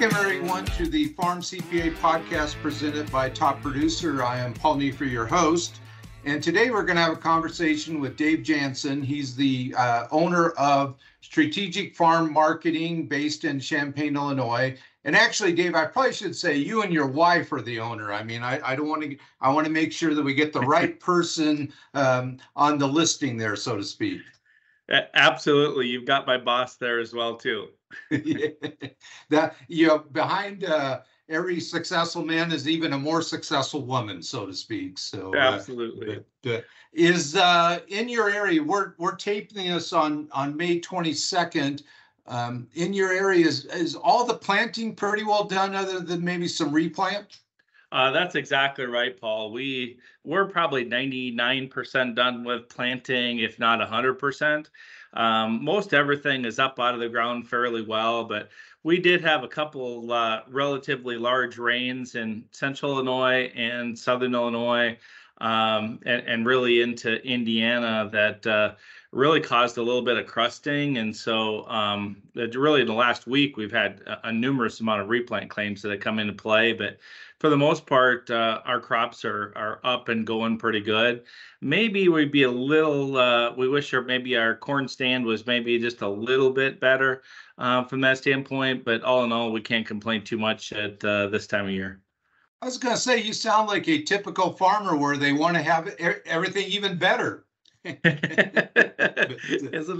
Welcome, everyone, to the Farm CPA podcast presented by Top Producer. I am Paul Neiffer, your host. And today we're going to have a conversation with Dave Janson. He's the uh, owner of Strategic Farm Marketing based in Champaign, Illinois. And actually, Dave, I probably should say you and your wife are the owner. I mean, I, I don't want to, I want to make sure that we get the right person um, on the listing there, so to speak. Absolutely. You've got my boss there as well, too. yeah. That, you know, behind uh, every successful man is even a more successful woman, so to speak. So uh, absolutely. But, uh, is uh, in your area, we're, we're taping this on, on May 22nd. Um, in your area, is, is all the planting pretty well done other than maybe some replant? Uh, that's exactly right, Paul. We we're probably 99% done with planting, if not 100%. Um, most everything is up out of the ground fairly well, but we did have a couple uh, relatively large rains in central Illinois and southern Illinois, um, and, and, really into Indiana that uh, really caused a little bit of crusting. And so, um, really, in the last week, we've had a, a, numerous amount of replant claims that have come into play. But for the most part, uh, our crops are are up and going pretty good. Maybe we'd be a little. Uh, we wish our maybe our corn stand was maybe just a little bit better uh, from that standpoint. But all in all, we can't complain too much at uh, this time of year. I was going to say, you sound like a typical farmer where they want to have everything even better. Isn't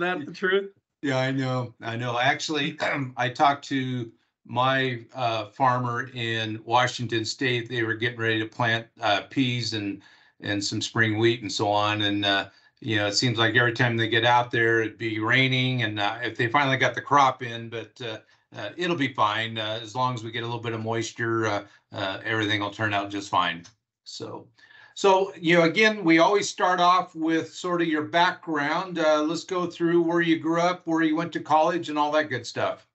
that the truth? Yeah, I know. I know. Actually, I talked to my uh, farmer in Washington State. They were getting ready to plant uh, peas and and some spring wheat and so on. And uh, you know, it seems like every time they get out there, it'd be raining. And uh, if they finally got the crop in, but uh, uh, it'll be fine as long as we get a little bit of moisture. everything will turn out just fine. So. So, you know, again, we always start off with sort of your background. Let's go through where you grew up, where you went to college, and all that good stuff.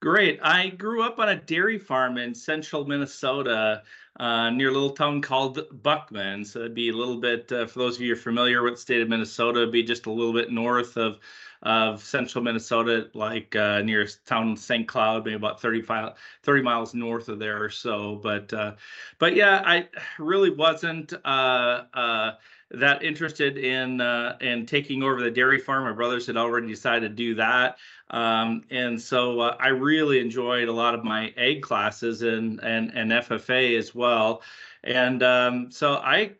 Great. I grew up on a dairy farm in central Minnesota uh, near a little town called Buckman. So it'd be a little bit, uh, for those of you are familiar with the state of Minnesota, it'd be just a little bit north of of central Minnesota, like uh, near town St. Cloud, maybe about 35, 30 miles north of there or so. But uh, but yeah, I really wasn't uh, uh, that interested in uh, in taking over the dairy farm. My brothers had already decided to do that, um, and so uh, I really enjoyed a lot of my ag classes and and and FFA as well. And um, so I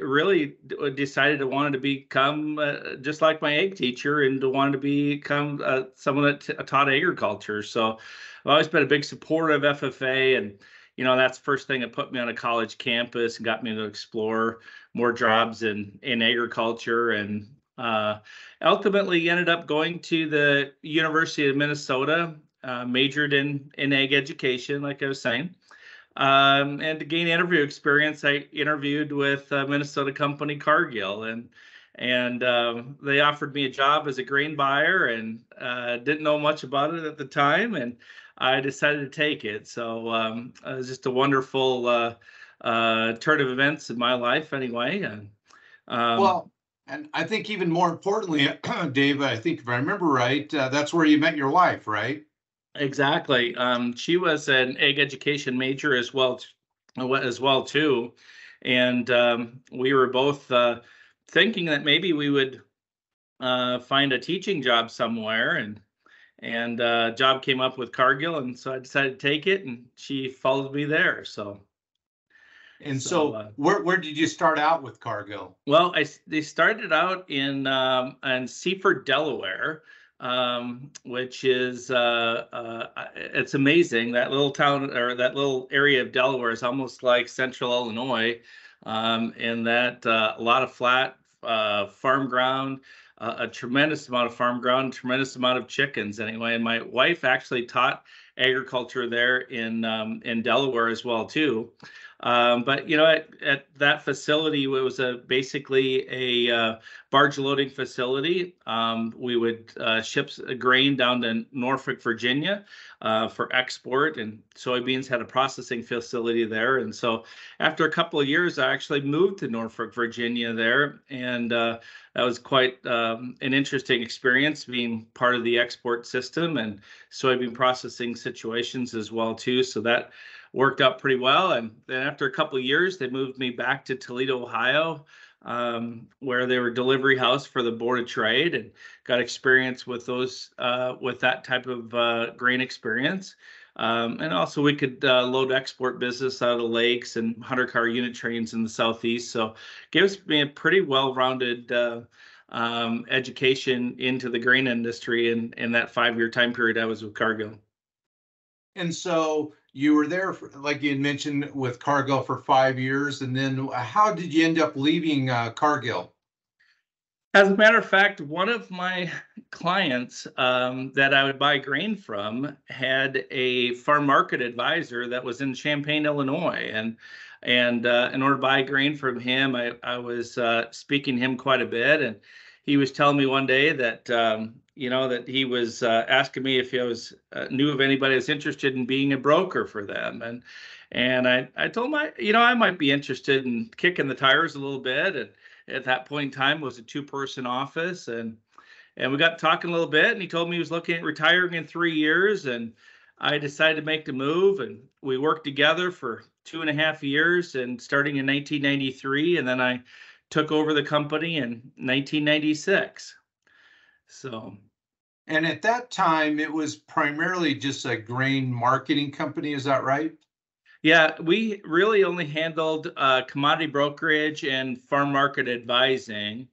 really decided to wanted to become uh, just like my ag teacher and to want to become uh, someone that t- taught agriculture. So I've always been a big supporter of FFA and you know that's the first thing that put me on a college campus and got me to explore more jobs in in agriculture. And uh, ultimately ended up going to the University of Minnesota, uh, majored in in ag education, like I was saying. Um, and to gain interview experience, I interviewed with a Minnesota company Cargill, and and um, they offered me a job as a grain buyer, and uh, didn't know much about it at the time, and I decided to take it. So um, it was just a wonderful uh, uh, turn of events in my life, anyway. And um, well, and I think even more importantly, Dave, I think if I remember right, uh, that's where you met your wife, right? Exactly. Um, she was an ag education major as well, as well too, and um, we were both uh, thinking that maybe we would uh, find a teaching job somewhere, and and uh, job came up with Cargill, and so I decided to take it, and she followed me there. So. And so, so uh, where where did you start out with Cargill? Well, I they started out in um, in Seaford, Delaware um, which is uh, uh, it's amazing. That little town or that little area of Delaware is almost like central Illinois, um, in that uh, a lot of flat uh, farm ground, a tremendous amount of farm ground, tremendous amount of chickens anyway. And my wife actually taught agriculture there in um, in Delaware as well too. Um, but you know, at, at that facility, it was a basically a uh, barge loading facility. Um, we would uh, ship grain down to Norfolk, Virginia, uh, for export, and soybeans had a processing facility there. And so, after a couple of years, I actually moved to Norfolk, Virginia, there, and uh, that was quite um, an interesting experience being part of the export system and soybean processing situations as well too. So that worked out pretty well. And then after a couple of years, they moved me back to Toledo, Ohio, um, where they were delivery house for the Board of Trade, and got experience with those uh, with that type of uh, grain experience. Um, and also, we could uh, load export business out of the lakes and hunter car unit trains in the southeast. So, gives me a pretty well-rounded uh, um, education into the grain industry in in that five-year time period I was with Cargill. And so you were there, for, like you had mentioned, with Cargill for five years, and then how did you end up leaving uh, Cargill? As a matter of fact, one of my clients um, that I would buy grain from had a farm market advisor that was in Champaign, Illinois, and and uh, in order to buy grain from him, I I was uh, speaking him quite a bit, and he was telling me one day that um, you know that he was uh, asking me if I was uh, knew of anybody that's interested in being a broker for them, and and I I told him I you know I might be interested in kicking the tires a little bit, and at that point in time was a two person office, and and we got talking a little bit, and he told me he was looking at retiring in three years, and I decided to make the move, and we worked together for two and a half years, and starting in 1993, and then I took over the company in 1996. So, and at that time, it was primarily just a grain marketing company. Is that right? Yeah, we really only handled uh, commodity brokerage and farm market advising.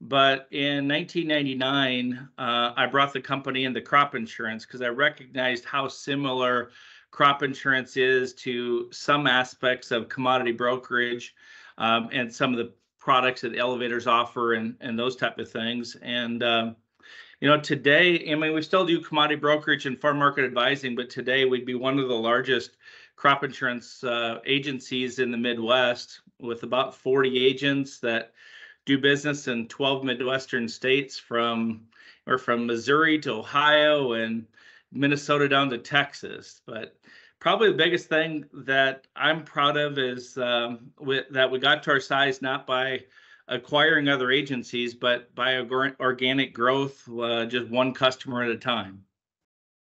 But in 1999, uh, I brought the company into crop insurance because I recognized how similar crop insurance is to some aspects of commodity brokerage um, and some of the products that elevators offer and, and those type of things. And um, you know, today, I mean, we still do commodity brokerage and farm market advising, but today we'd be one of the largest crop insurance uh, agencies in the Midwest with about 40 agents that do business in 12 Midwestern states from or from Missouri to Ohio and Minnesota down to Texas. But probably the biggest thing that I'm proud of is um, with, that we got to our size not by acquiring other agencies, but by organic growth, uh, just one customer at a time.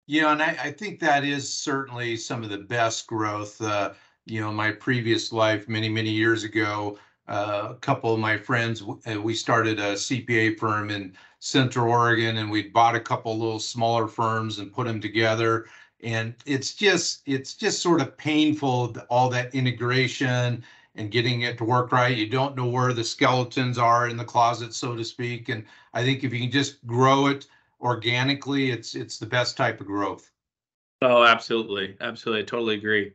Yeah, and I, I, think that is certainly some of the best growth. Uh, you know, my previous life, many, many years ago, uh, a couple of my friends, uh, we started a CPA firm in Central Oregon, and we bought a couple little smaller firms and put them together. And it's just, it's just sort of painful, all that integration and getting it to work right. You don't know where the skeletons are in the closet, so to speak. And I think if you can just grow it organically, it's it's the best type of growth. Oh, absolutely, absolutely, I totally agree.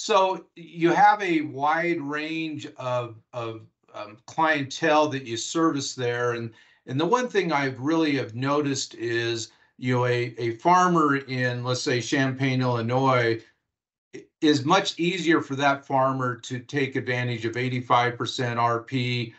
So you have a wide range of of um, clientele that you service there, and and the one thing I've really have noticed is you know a a farmer in let's say Champaign, Illinois is much easier for that farmer to take advantage of 85% RP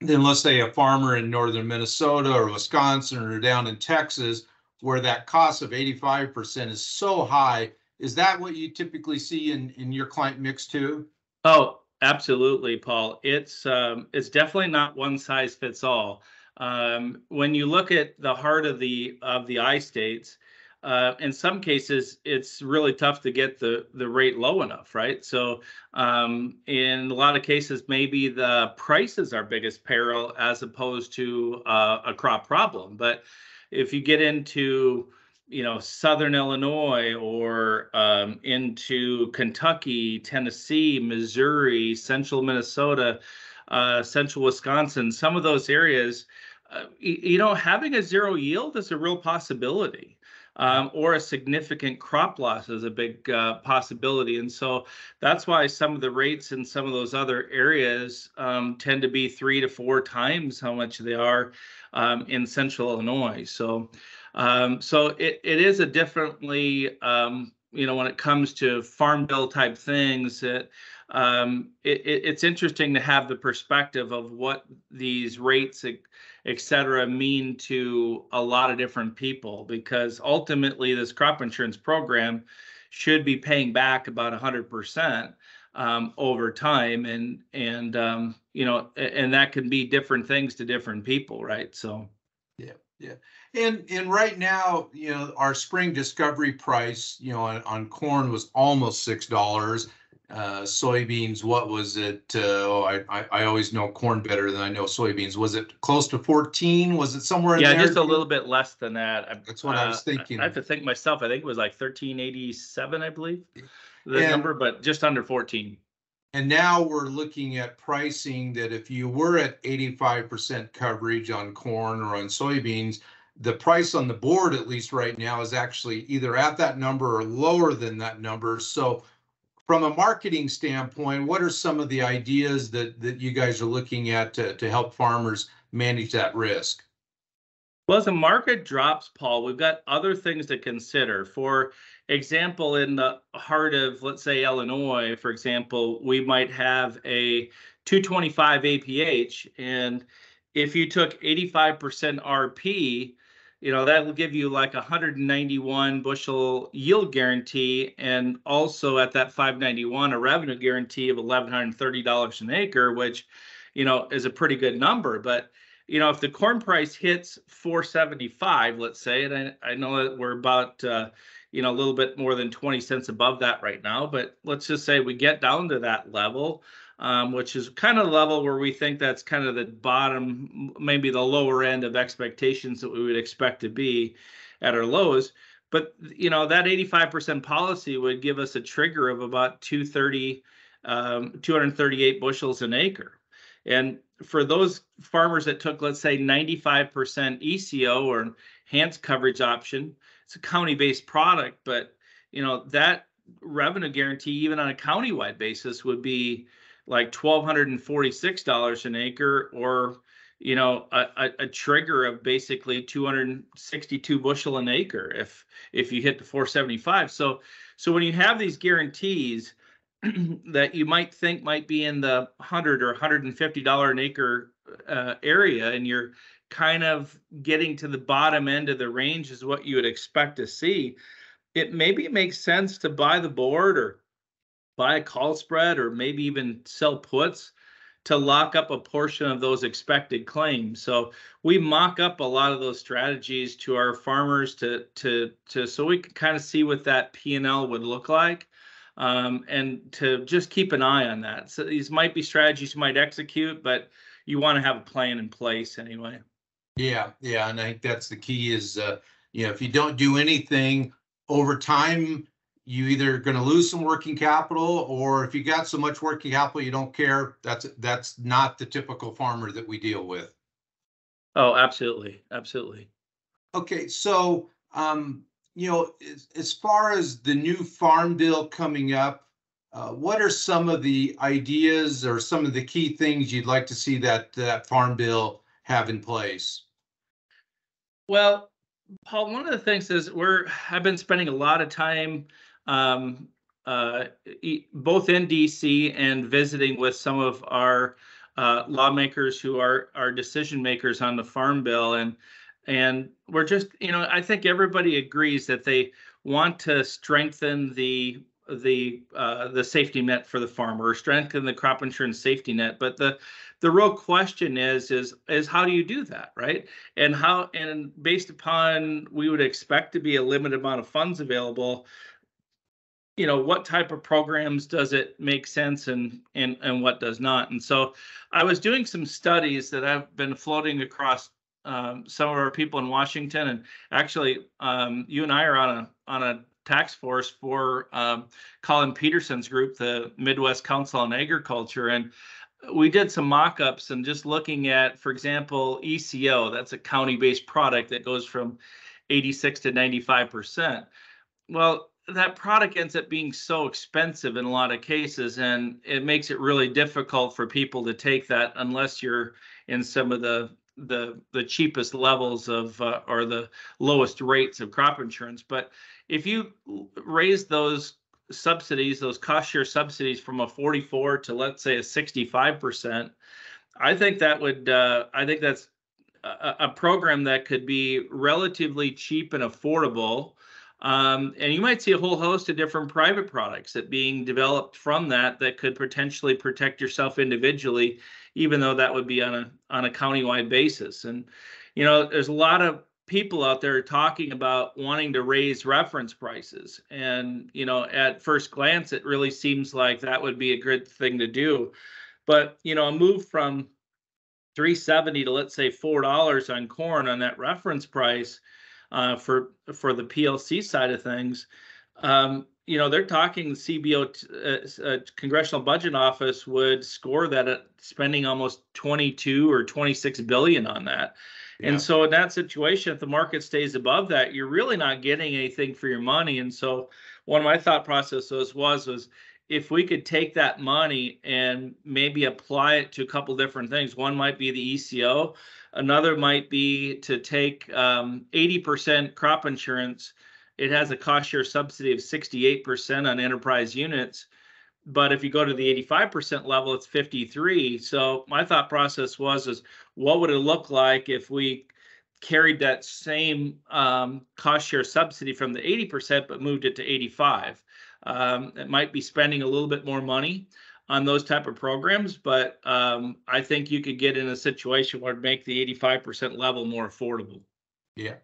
than, let's say a farmer in northern Minnesota or Wisconsin or down in Texas where that cost of 85% is so high. Is that what you typically see in, in your client mix too? Oh, absolutely, Paul. It's um, it's definitely not one size fits all. Um, when you look at the heart of the of the I states, uh, in some cases, it's really tough to get the the rate low enough, right? So, um, in a lot of cases, maybe the price is our biggest peril as opposed to uh, a crop problem. But if you get into you know southern illinois or um, into kentucky tennessee missouri central minnesota uh, central wisconsin some of those areas uh, you, you know having a zero yield is a real possibility um, or a significant crop loss is a big uh, possibility. And so that's why some of the rates in some of those other areas um, tend to be three to four times how much they are um, in central Illinois. So, um, so it, it is a differently um, you know, when it comes to farm bill type things, um, it, it, it's interesting to have the perspective of what these rates, et, et cetera, mean to a lot of different people. Because ultimately, this crop insurance program should be paying back about 100% um, over time, and and um, you know, and that can be different things to different people, right? So. Yeah. Yeah, and and right now, you know, our spring discovery price, you know, on, on corn was almost six dollars. Uh, soybeans, what was it? Uh, oh, I, I I always know corn better than I know soybeans. Was it close to fourteen? Was it somewhere in Yeah, there? just a little bit less than that. I- That's what I was uh, thinking. I have to think myself. I think it was like thirteen eighty-seven, I believe, the And- number, but just under fourteen. And now we're looking at pricing that if you were at eighty-five percent coverage on corn or on soybeans, the price on the board, at least right now, is actually either at that number or lower than that number. So from a marketing standpoint, what are some of the ideas that, that you guys are looking at to, to help farmers manage that risk? Well, as the market drops, Paul, we've got other things to consider. For example, in the heart of, let's say, Illinois, for example, we might have a 225 APH. And if you took 85% RP, you know, that will give you like 191 bushel yield guarantee. And also at that 591, a revenue guarantee of $1,130 an acre, which, you know, is a pretty good number. But you know, if the corn price hits 475, let's say, and I, I know that we're about, uh, you know, a little bit more than 20 cents above that right now, but let's just say we get down to that level, um, which is kind of level where we think that's kind of the bottom, maybe the lower end of expectations that we would expect to be at our lows. But, you know, that 85% policy would give us a trigger of about 230, um, 238 bushels an acre. And for those farmers that took, let's say, 95% ECO or enhanced coverage option, it's a county-based product, but you know that revenue guarantee, even on a county-wide basis, would be like $1,246 an acre, or you know a, a, trigger of basically 262 bushel an acre if if you hit the 475. So so when you have these guarantees that you might think might be in the 100 or 150 dollar an acre uh, area and you're kind of getting to the bottom end of the range is what you would expect to see it maybe makes sense to buy the board or buy a call spread or maybe even sell puts to lock up a portion of those expected claims so we mock up a lot of those strategies to our farmers to to to so we can kind of see what that p&l would look like um, and to just keep an eye on that. So these might be strategies you might execute, but you want to have a plan in place anyway. Yeah, yeah, and I think that's the key is, uh, you know, if you don't do anything over time, you either going to lose some working capital, or if you got so much working capital you don't care, that's that's not the typical farmer that we deal with. Oh, absolutely, absolutely. Okay, so um, you know, as, as far as the new farm bill coming up, uh, what are some of the ideas or some of the key things you'd like to see that that farm bill have in place? Well, Paul, one of the things is we're I've been spending a lot of time um, uh, both in DC and visiting with some of our uh, lawmakers who are are decision makers on the farm bill and and we're just you know I think everybody agrees that they want to strengthen the the uh, the safety net for the farmer, strengthen the crop insurance safety net. But the the real question is is is how do you do that, right? And how and based upon we would expect to be a limited amount of funds available. You know what type of programs does it make sense and and and what does not? And so, I was doing some studies that I've been floating across um, some of our people in Washington, and actually, um, you and I are on a on a tax force for um, Collin Peterson's group, the Midwest Council on Agriculture, and we did some mock-ups and just looking at, for example, ECO. That's a county-based product that goes from 86 to 95 percent. Well, that product ends up being so expensive in a lot of cases, and it makes it really difficult for people to take that unless you're in some of the the the cheapest levels of uh, or the lowest rates of crop insurance. But if you raise those subsidies, those cost share subsidies from a 44 to let's say a 65 percent, I think that would uh, I think that's a, a, program that could be relatively cheap and affordable. Um, and you might see a whole host of different private products that being developed from that that could potentially protect yourself individually, even though that would be on a on a countywide basis. And you know, there's a lot of people out there talking about wanting to raise reference prices and you know at first glance it really seems like that would be a good thing to do but you know a move from 370 to let's say four dollars on corn on that reference price uh, for for the PLC side of things. Um, you know, they're talking the CBO uh, uh, Congressional Budget Office would score that at spending almost 22 or 26 billion on that. Yeah. And so in that situation, if the market stays above that, you're really not getting anything for your money. And so one of my thought processes was was if we could take that money and maybe apply it to a couple different things. One might be the ECO, Another might be to take um, 80% crop insurance. It has a cost share subsidy of 68% on enterprise units. But if you go to the 85% level, it's 53. So my thought process was is what would it look like if we carried that same um, cost share subsidy from the 80% but moved it to 85? Um, it might be spending a little bit more money on those type of programs, but um, I think you could get in a situation where it'd make the 85% level more affordable. Yeah.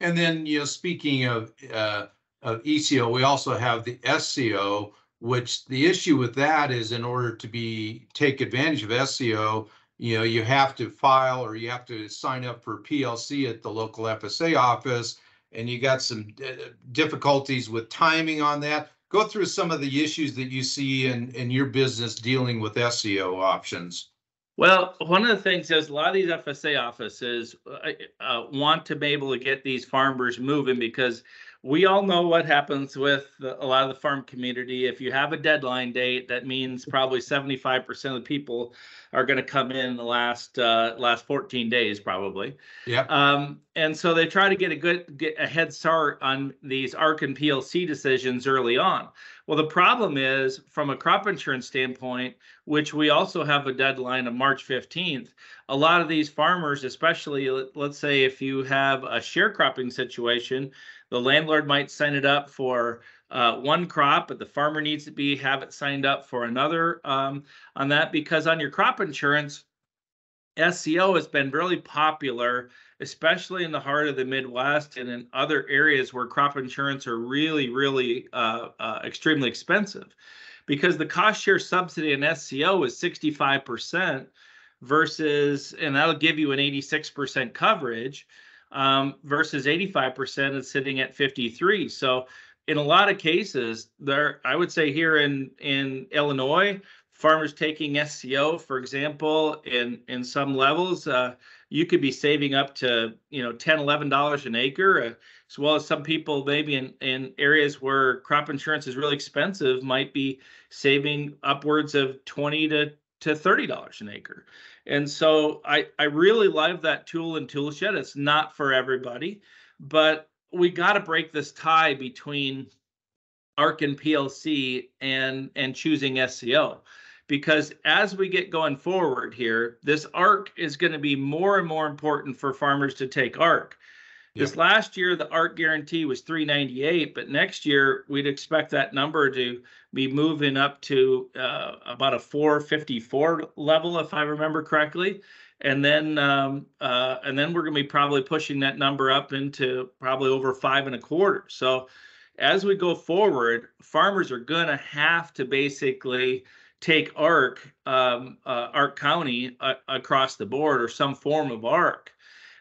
And then, you know, speaking of, uh, of ECO, we also have the SCO, which the issue with that is in order to be take advantage of SCO, you know, you have to file or you have to sign up for PLC at the local FSA office, and you got some uh, difficulties with timing on that go through some of the issues that you see in, in your business dealing with SCO options. Well, one of the things is a lot of these FSA offices uh, uh, want to be able to get these farmers moving because we all know what happens with the, a lot of the farm community. If you have a deadline date, that means probably 75% of the people are going to come in the last uh, last 14 days, probably. Yeah. Um, and so they try to get a good get a head start on these ARC and PLC decisions early on. Well, the problem is from a crop insurance standpoint, which we also have a deadline of March 15th. A lot of these farmers, especially let's say if you have a sharecropping situation the landlord might sign it up for uh, one crop, but the farmer needs to be have it signed up for another um, on that because on your crop insurance, SCO has been really popular, especially in the heart of the Midwest and in other areas where crop insurance are really, really uh, uh, extremely expensive. Because the cost share subsidy in SCO is 65% versus, and that'll give you an 86% coverage um, versus 85% is sitting at 53. So in a lot of cases, there I would say here in in Illinois, farmers taking SCO, for example, in in some levels, uh, you could be saving up to you know 10 11 dollars an acre uh, as well as some people maybe in in areas where crop insurance is really expensive might be saving upwards of 20 to to $30 an acre and so I, I really love that tool and tool shed. It's not for everybody, but we got to break this tie between ARC and PLC and and choosing SCO because as we get going forward here, this ARC is going to be more and more important for farmers to take ARC. This last year, the ARC guarantee was 398, but next year we'd expect that number to be moving up to uh, about a 454 level, if I remember correctly. And then, um, uh, and then we're going to be probably pushing that number up into probably over five and a quarter. So, as we go forward, farmers are going to have to basically take ARC, um, uh, ARC County uh, across the board or some form of ARC.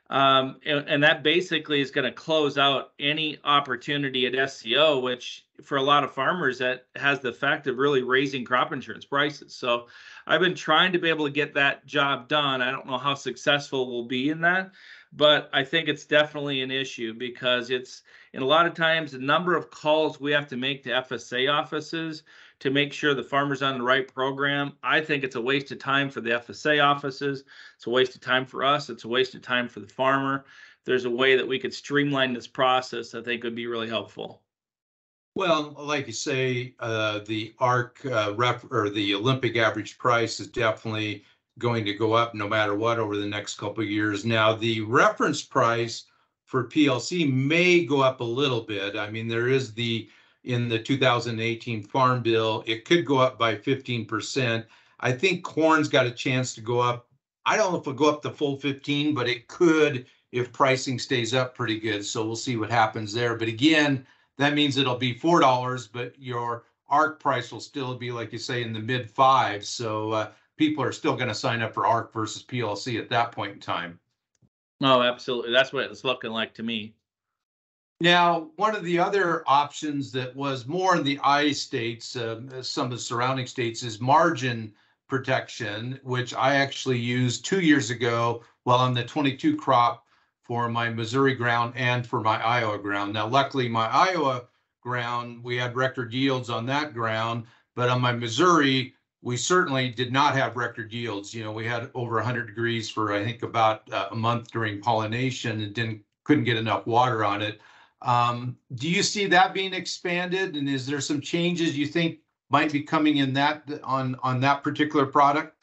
Um, and, and, that basically is going to close out any opportunity at SCO, which for a lot of farmers that has the effect of really raising crop insurance prices. So I've been trying to be able to get that job done. I don't know how successful we'll be in that, but I think it's definitely an issue because it's in a lot of times the number of calls we have to make to FSA offices to make sure the farmer's on the right program. I think it's a waste of time for the FSA offices. It's a waste of time for us. It's a waste of time for the farmer. There's a way that we could streamline this process. I think would be really helpful. Well, like you say, uh, the ARC uh, ref or the Olympic average price is definitely going to go up no matter what over the next couple of years. Now, the reference price for PLC may go up a little bit. I mean, there is the in the 2018 Farm Bill, it could go up by 15%. I think corn's got a chance to go up. I don't know if it'll go up the full 15, but it could if pricing stays up pretty good. So we'll see what happens there. But again, that means it'll be four dollars, but your ARC price will still be like you say in the mid fives. So uh, people are still going to sign up for ARC versus PLC at that point in time. Oh, absolutely. That's what it's looking like to me. Now, one of the other options that was more in the I states, uh, some of the surrounding states, is margin protection, which I actually used two years ago while on the 22 crop for my Missouri ground and for my Iowa ground. Now, luckily, my Iowa ground, we had record yields on that ground, but on my Missouri, we certainly did not have record yields. You know, we had over 100 degrees for I think about uh, a month during pollination and didn't couldn't get enough water on it. Um, do you see that being expanded? And is there some changes you think might be coming in that on on that particular product?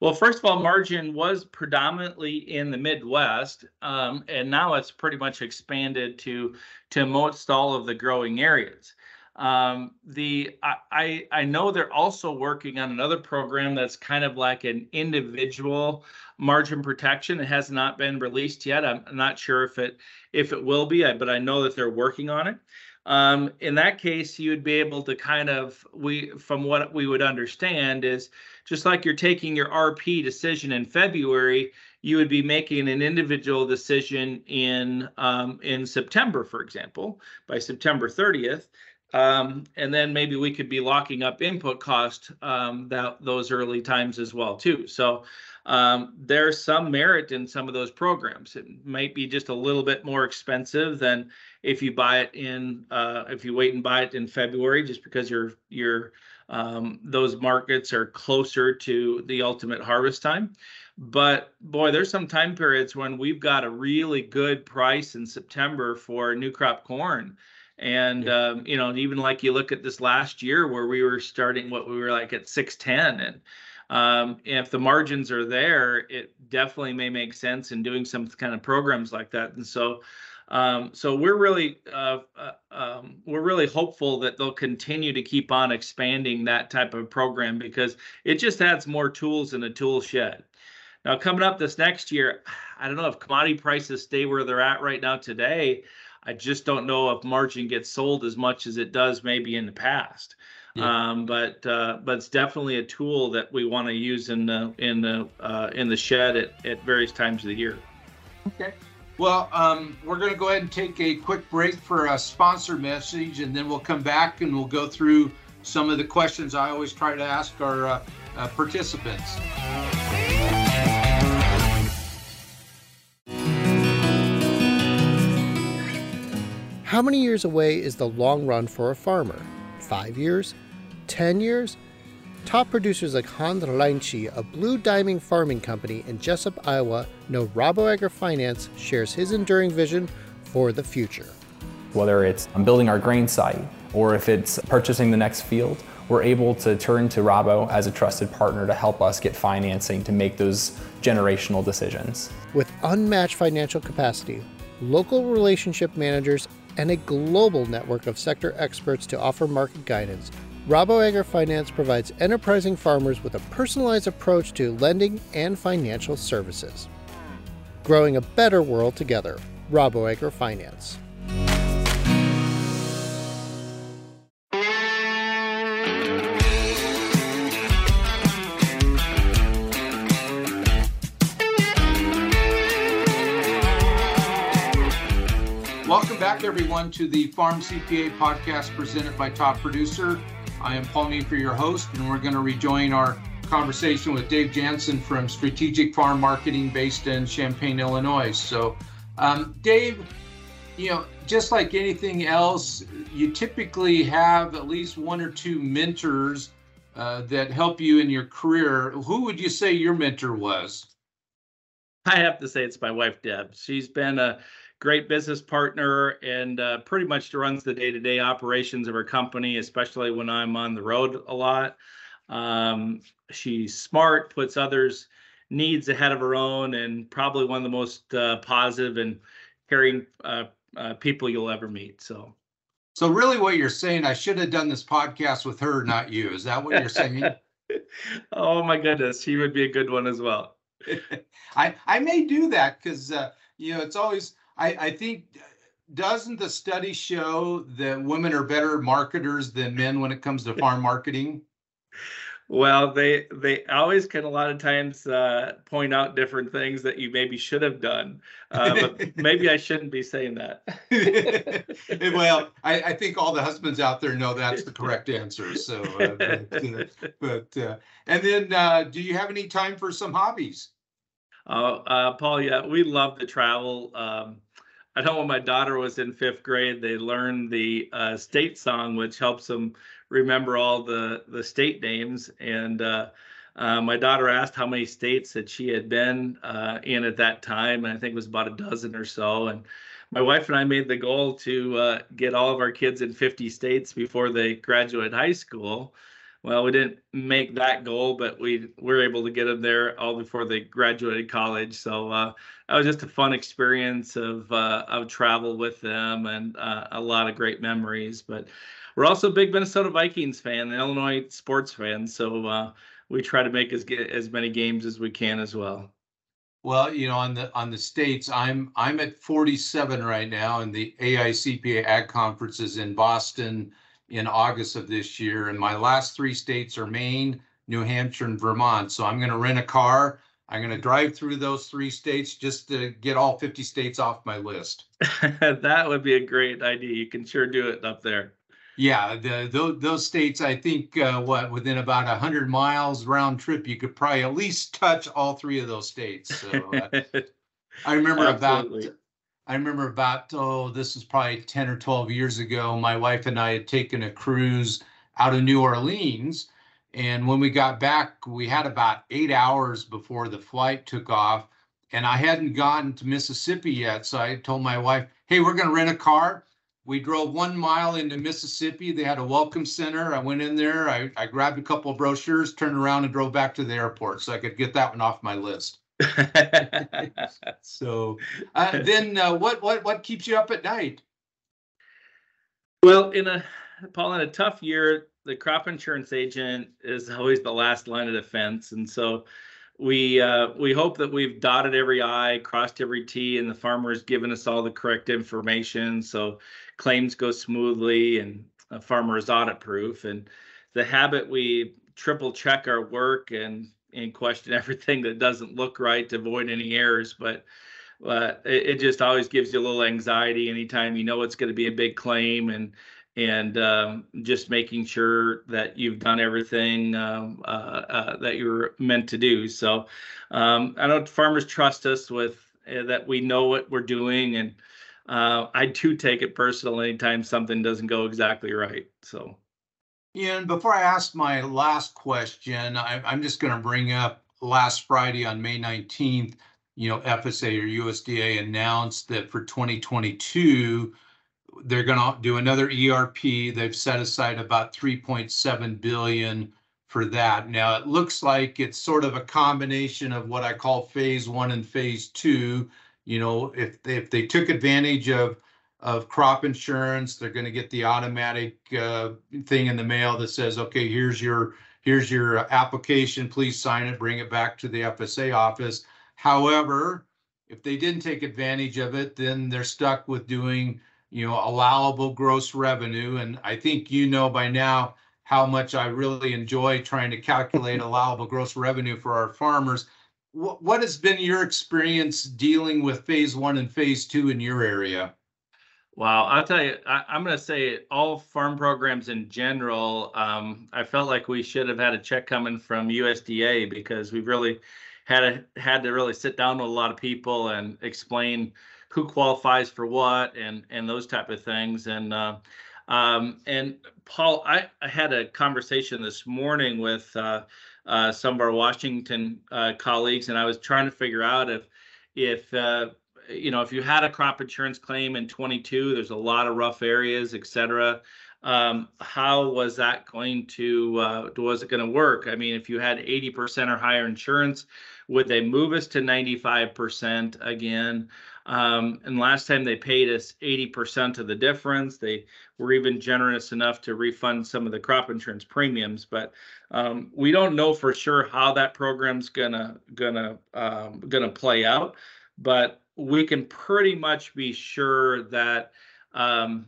Well, first of all, margin was predominantly in the Midwest, um, and now it's pretty much expanded to to most all of the growing areas. Um, the I I know they're also working on another program that's kind of like an individual margin protection. It has not been released yet. I'm not sure if it if it will be, but I know that they're working on it. Um, in that case, you would be able to kind of we from what we would understand is just like you're taking your RP decision in February, you would be making an individual decision in um, in September, for example, by September 30th. Um, and then maybe we could be locking up input cost um, that those early times as well too. So um, there's some merit in some of those programs. It might be just a little bit more expensive than if you buy it in uh, if you wait and buy it in February, just because your your um, those markets are closer to the ultimate harvest time. But boy, there's some time periods when we've got a really good price in September for new crop corn and yeah. um, you know, even like you look at this last year where we were starting what we were like at 610 and um, if the margins are there, it definitely may make sense in doing some kind of programs like that. And so, um, so we're really uh, uh, um, we're really hopeful that they'll continue to keep on expanding that type of program because it just adds more tools in a tool shed. Now, coming up this next year, I don't know if commodity prices stay where they're at right now today. I just don't know if margin gets sold as much as it does maybe in the past. Yeah. Um, but uh, but it's definitely a tool that we want to use in the in the uh, in the shed at, at various times of the year. Okay. Well, um, we're going to go ahead and take a quick break for a sponsor message, and then we'll come back and we'll go through some of the questions I always try to ask our uh, uh participants. How many years away is the long run for a farmer? Five years? Ten years? Top producers like Hans Reinchi of Blue Diamond Farming Company in Jesup, Iowa, know Rabo AgriFinance shares his enduring vision for the future. Whether it's I'm building our grain site or if it's purchasing the next field, we're able to turn to Rabo as a trusted partner to help us get financing to make those generational decisions. With unmatched financial capacity, local relationship managers, and a global network of sector experts to offer market guidance, Rabo AgriFinance provides enterprising farmers with a personalized approach to lending and financial services. Growing a better world together, Rabo AgriFinance. Back, everyone, to the Farm CPA podcast presented by Top Producer. I am Paul Neiffer, your host, and we're going to rejoin our conversation with Dave Janson from Strategic Farm Marketing based in Champaign, Illinois. So, um, Dave, you know, just like anything else, you typically have at least one or two mentors uh, that help you in your career. Who would you say your mentor was? I have to say it's my wife, Deb. She's been a great business partner and uh, pretty much runs the day-to-day operations of her company, especially when I'm on the road a lot. Um, she's smart, puts others' needs ahead of her own, and probably one of the most uh, positive and caring uh, uh, people you'll ever meet. So, So really what you're saying, I should have done this podcast with her, not you. Is that what you're saying? oh my goodness, she would be a good one as well. I, I may do that because, uh, you know, it's always, I, I think, doesn't the study show that women are better marketers than men when it comes to farm marketing? Well, they they always can a lot of times uh, point out different things that you maybe should have done, uh, but maybe I shouldn't be saying that. well, I, I think all the husbands out there know that's the correct answer. So, uh, but, uh, but uh, and then, uh, do you have any time for some hobbies? Oh, uh, Paul, yeah, we love to travel. Um, I know when my daughter was in fifth grade, they learned the uh, state song, which helps them remember all the the state names. And uh, uh, my daughter asked how many states that she had been uh, in at that time, and I think it was about a dozen or so. And my wife and I made the goal to uh, get all of our kids in 50 states before they graduate high school. Well, we didn't make that goal, but we were able to get them there all before they graduated college. So uh, that was just a fun experience of uh, of travel with them and uh, a lot of great memories. But we're also a big Minnesota Vikings fan, an Illinois sports fan, So uh, we try to make as as many games as we can as well. Well, you know, on the on the states, I'm I'm at 47 right now, and the AICPA Ag Conference is in Boston in August of this year, and my last three states are Maine, New Hampshire, and Vermont. So I'm going to rent a car. I'm going to drive through those three states just to get all 50 states off my list. that would be a great idea. You can sure do it up there. Yeah, the those, those states, I think, uh, what within about hundred miles round trip, you could probably at least touch all three of those states. So uh, I remember Absolutely. about I remember about, oh, this is probably 10 or 12 years ago. My wife and I had taken a cruise out of New Orleans. And when we got back, we had about eight hours before the flight took off. And I hadn't gotten to Mississippi yet. So I told my wife, hey, we're going to rent a car. We drove one mile into Mississippi. They had a welcome center. I went in there, I, I grabbed a couple of brochures, turned around, and drove back to the airport so I could get that one off my list. So uh, then, uh, what what what keeps you up at night? Well, in a Paul, in a tough year, the crop insurance agent is always the last line of defense, and so we uh, we hope that we've dotted every I, crossed every T, and the farmer's given us all the correct information, so claims go smoothly and a farmer is audit proof. And the habit we triple check our work and and question everything that doesn't look right to avoid any errors, but uh, it, it just always gives you a little anxiety anytime you know it's going to be a big claim and and um, just making sure that you've done everything um, uh, uh, that you're meant to do. So um, I know farmers trust us with uh, that we know what we're doing, and uh, I do take it personal anytime something doesn't go exactly right. So. Yeah, and before I ask my last question, I, I'm just going to bring up last Friday on May 19th, you know, FSA or USDA announced that for 2022, they're going to do another ERP. They've set aside about 3.7 billion for that. Now it looks like it's sort of a combination of what I call phase one and phase two. You know, if if they took advantage of of crop insurance, they're going to get the automatic uh, thing in the mail that says, okay, here's your here's your application. Please sign it, bring it back to the FSA office. However, if they didn't take advantage of it, then they're stuck with doing you know, allowable gross revenue. And I think you know by now how much I really enjoy trying to calculate allowable gross revenue for our farmers. What, what has been your experience dealing with phase one and phase two in your area? Wow, I'll tell you, I, am going to say all farm programs in general. Um, I felt like we should have had a check coming from USDA because we've really had a, had to really sit down with a lot of people and explain who qualifies for what and and those type of things. And uh, um, and Paul, I, I had a conversation this morning with uh, uh, some of our Washington uh, colleagues, and I was trying to figure out if if uh, you know if you had a crop insurance claim in 22, there's a lot of rough areas, et cetera. Um, how was that going to uh, was it going to work? I mean, if you had 80% or higher insurance, would they move us to 95% again? Um, and last time they paid us 80% of the difference. They were even generous enough to refund some of the crop insurance premiums, but um, we don't know for sure how that program's gonna gonna um, gonna play out. But we can pretty much be sure that um,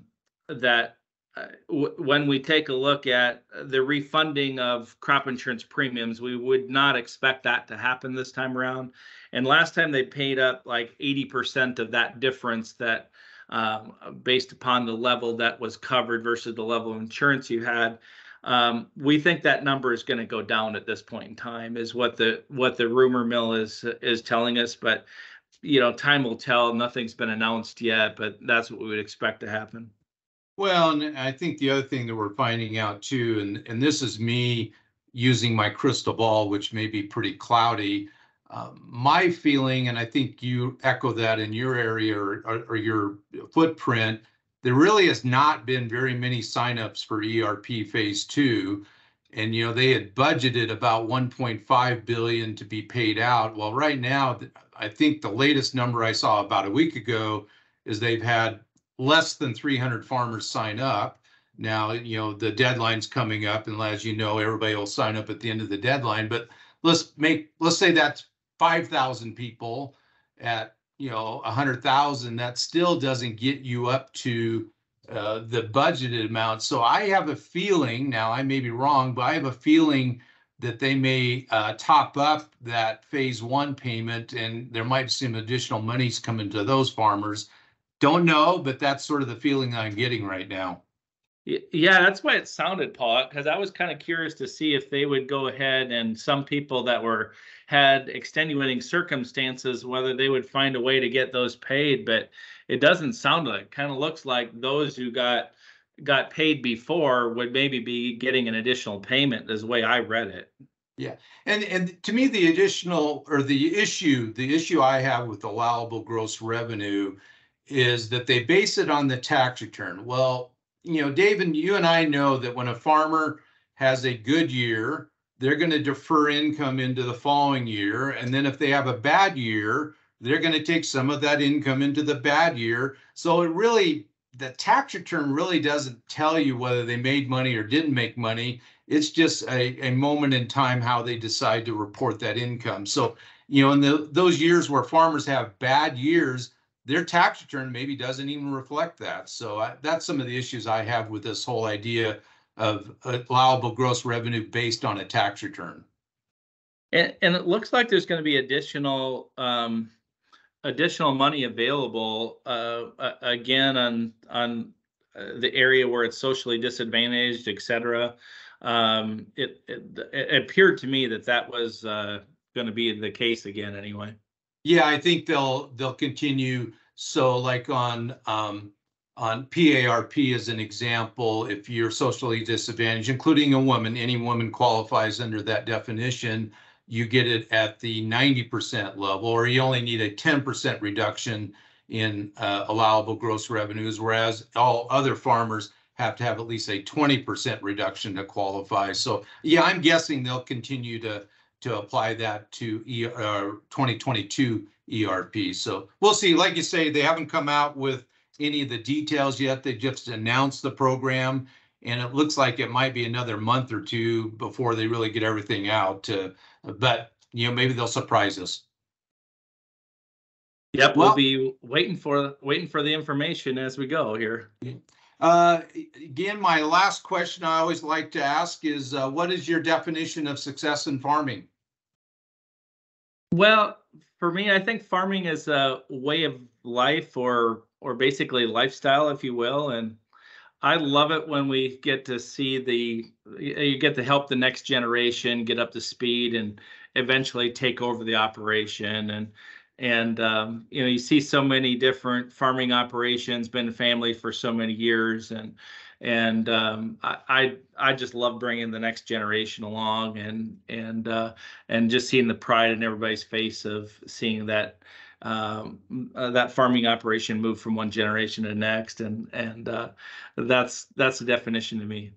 that uh, w- when we take a look at the refunding of crop insurance premiums, we would not expect that to happen this time around. And last time they paid up like 80% of that difference that um, based upon the level that was covered versus the level of insurance you had. Um, we think that number is going to go down at this point in time, is what the what the rumor mill is is telling us. But you know, time will tell. Nothing's been announced yet, but that's what we would expect to happen. Well, and I think the other thing that we're finding out too, and, and this is me using my crystal ball, which may be pretty cloudy. Um, my feeling, and I think you echo that in your area or, or, or your footprint, there really has not been very many signups for ERP phase two. And, you know, they had budgeted about 1.5 billion to be paid out. Well, right now, I think the latest number I saw about a week ago is they've had less than 300 farmers sign up. Now, you know, the deadline's coming up, and as you know, everybody will sign up at the end of the deadline. But let's make let's say that's 5,000 people at you know 100,000. That still doesn't get you up to uh, the budgeted amount. So I have a feeling now, I may be wrong, but I have a feeling that they may uh, top up that phase one payment, and there might be some additional monies coming to those farmers don't know, but that's sort of the feeling I'm getting right now. Yeah, that's why it sounded, Paul, because I was kind of curious to see if they would go ahead and some people that were had extenuating circumstances, whether they would find a way to get those paid. But it doesn't sound like. Kind of looks like those who got got paid before would maybe be getting an additional payment. Is the way I read it. Yeah, and and to me, the additional or the issue, the issue I have with allowable gross revenue is that they base it on the tax return. Well, you know, David, you and I know that when a farmer has a good year, they're going to defer income into the following year. And then if they have a bad year, they're going to take some of that income into the bad year. So it really, the tax return really doesn't tell you whether they made money or didn't make money. It's just a, a moment in time how they decide to report that income. So, you know, in the, those years where farmers have bad years, their tax return maybe doesn't even reflect that. So I, that's some of the issues I have with this whole idea of allowable gross revenue based on a tax return. And, and it looks like there's going to be additional um, additional money available uh, again on on uh, the area where it's socially disadvantaged, et cetera. Um, it, it, it appeared to me that that was uh, going to be the case again anyway. Yeah, I think they'll they'll continue. So like on um, on PARP as an example, if you're socially disadvantaged, including a woman, any woman qualifies under that definition, you get it at the 90% level, or you only need a 10% reduction in uh, allowable gross revenues, whereas all other farmers have to have at least a 20% reduction to qualify. So yeah, I'm guessing they'll continue to to apply that to e, uh, 2022 ERP. So we'll see. Like you say, they haven't come out with any of the details yet. They just announced the program, and it looks like it might be another month or two before they really get everything out. Uh, but you know, maybe they'll surprise us. Yep, well, we'll be waiting for waiting for the information as we go here. Uh, again, my last question I always like to ask is, uh, what is your definition of success in farming? Well, for me, I think farming is a way of life or or basically lifestyle, if you will. And I love it when we get to see the you get to help the next generation get up to speed and eventually take over the operation. And and um, you know you see so many different farming operations been family for so many years and and um, I, I, I just love bringing the next generation along and and uh, and just seeing the pride in everybody's face of seeing that um, uh, that farming operation moved from one generation to the next and and uh, that's that's the definition to me.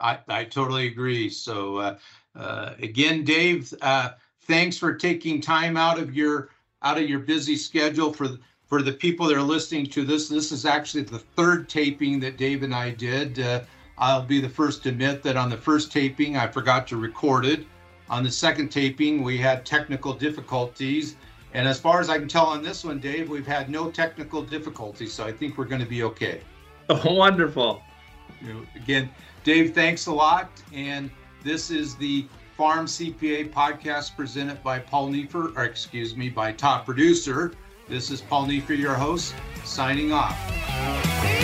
I, I totally agree. So uh, uh, again, Dave, uh, thanks for taking time out of your out of your busy schedule for for the people that are listening to this. This is actually the third taping that Dave and I did. Uh, I'll be the first to admit that on the first taping I forgot to record it. On the second taping we had technical difficulties. And as far as I can tell on this one, Dave, we've had no technical difficulties, so I think we're going to be okay. Oh, wonderful. Again, Dave, thanks a lot. And this is the Farm CPA podcast presented by Paul Neiffer, or excuse me, by top producer. This is Paul Neiffer, your host, signing off.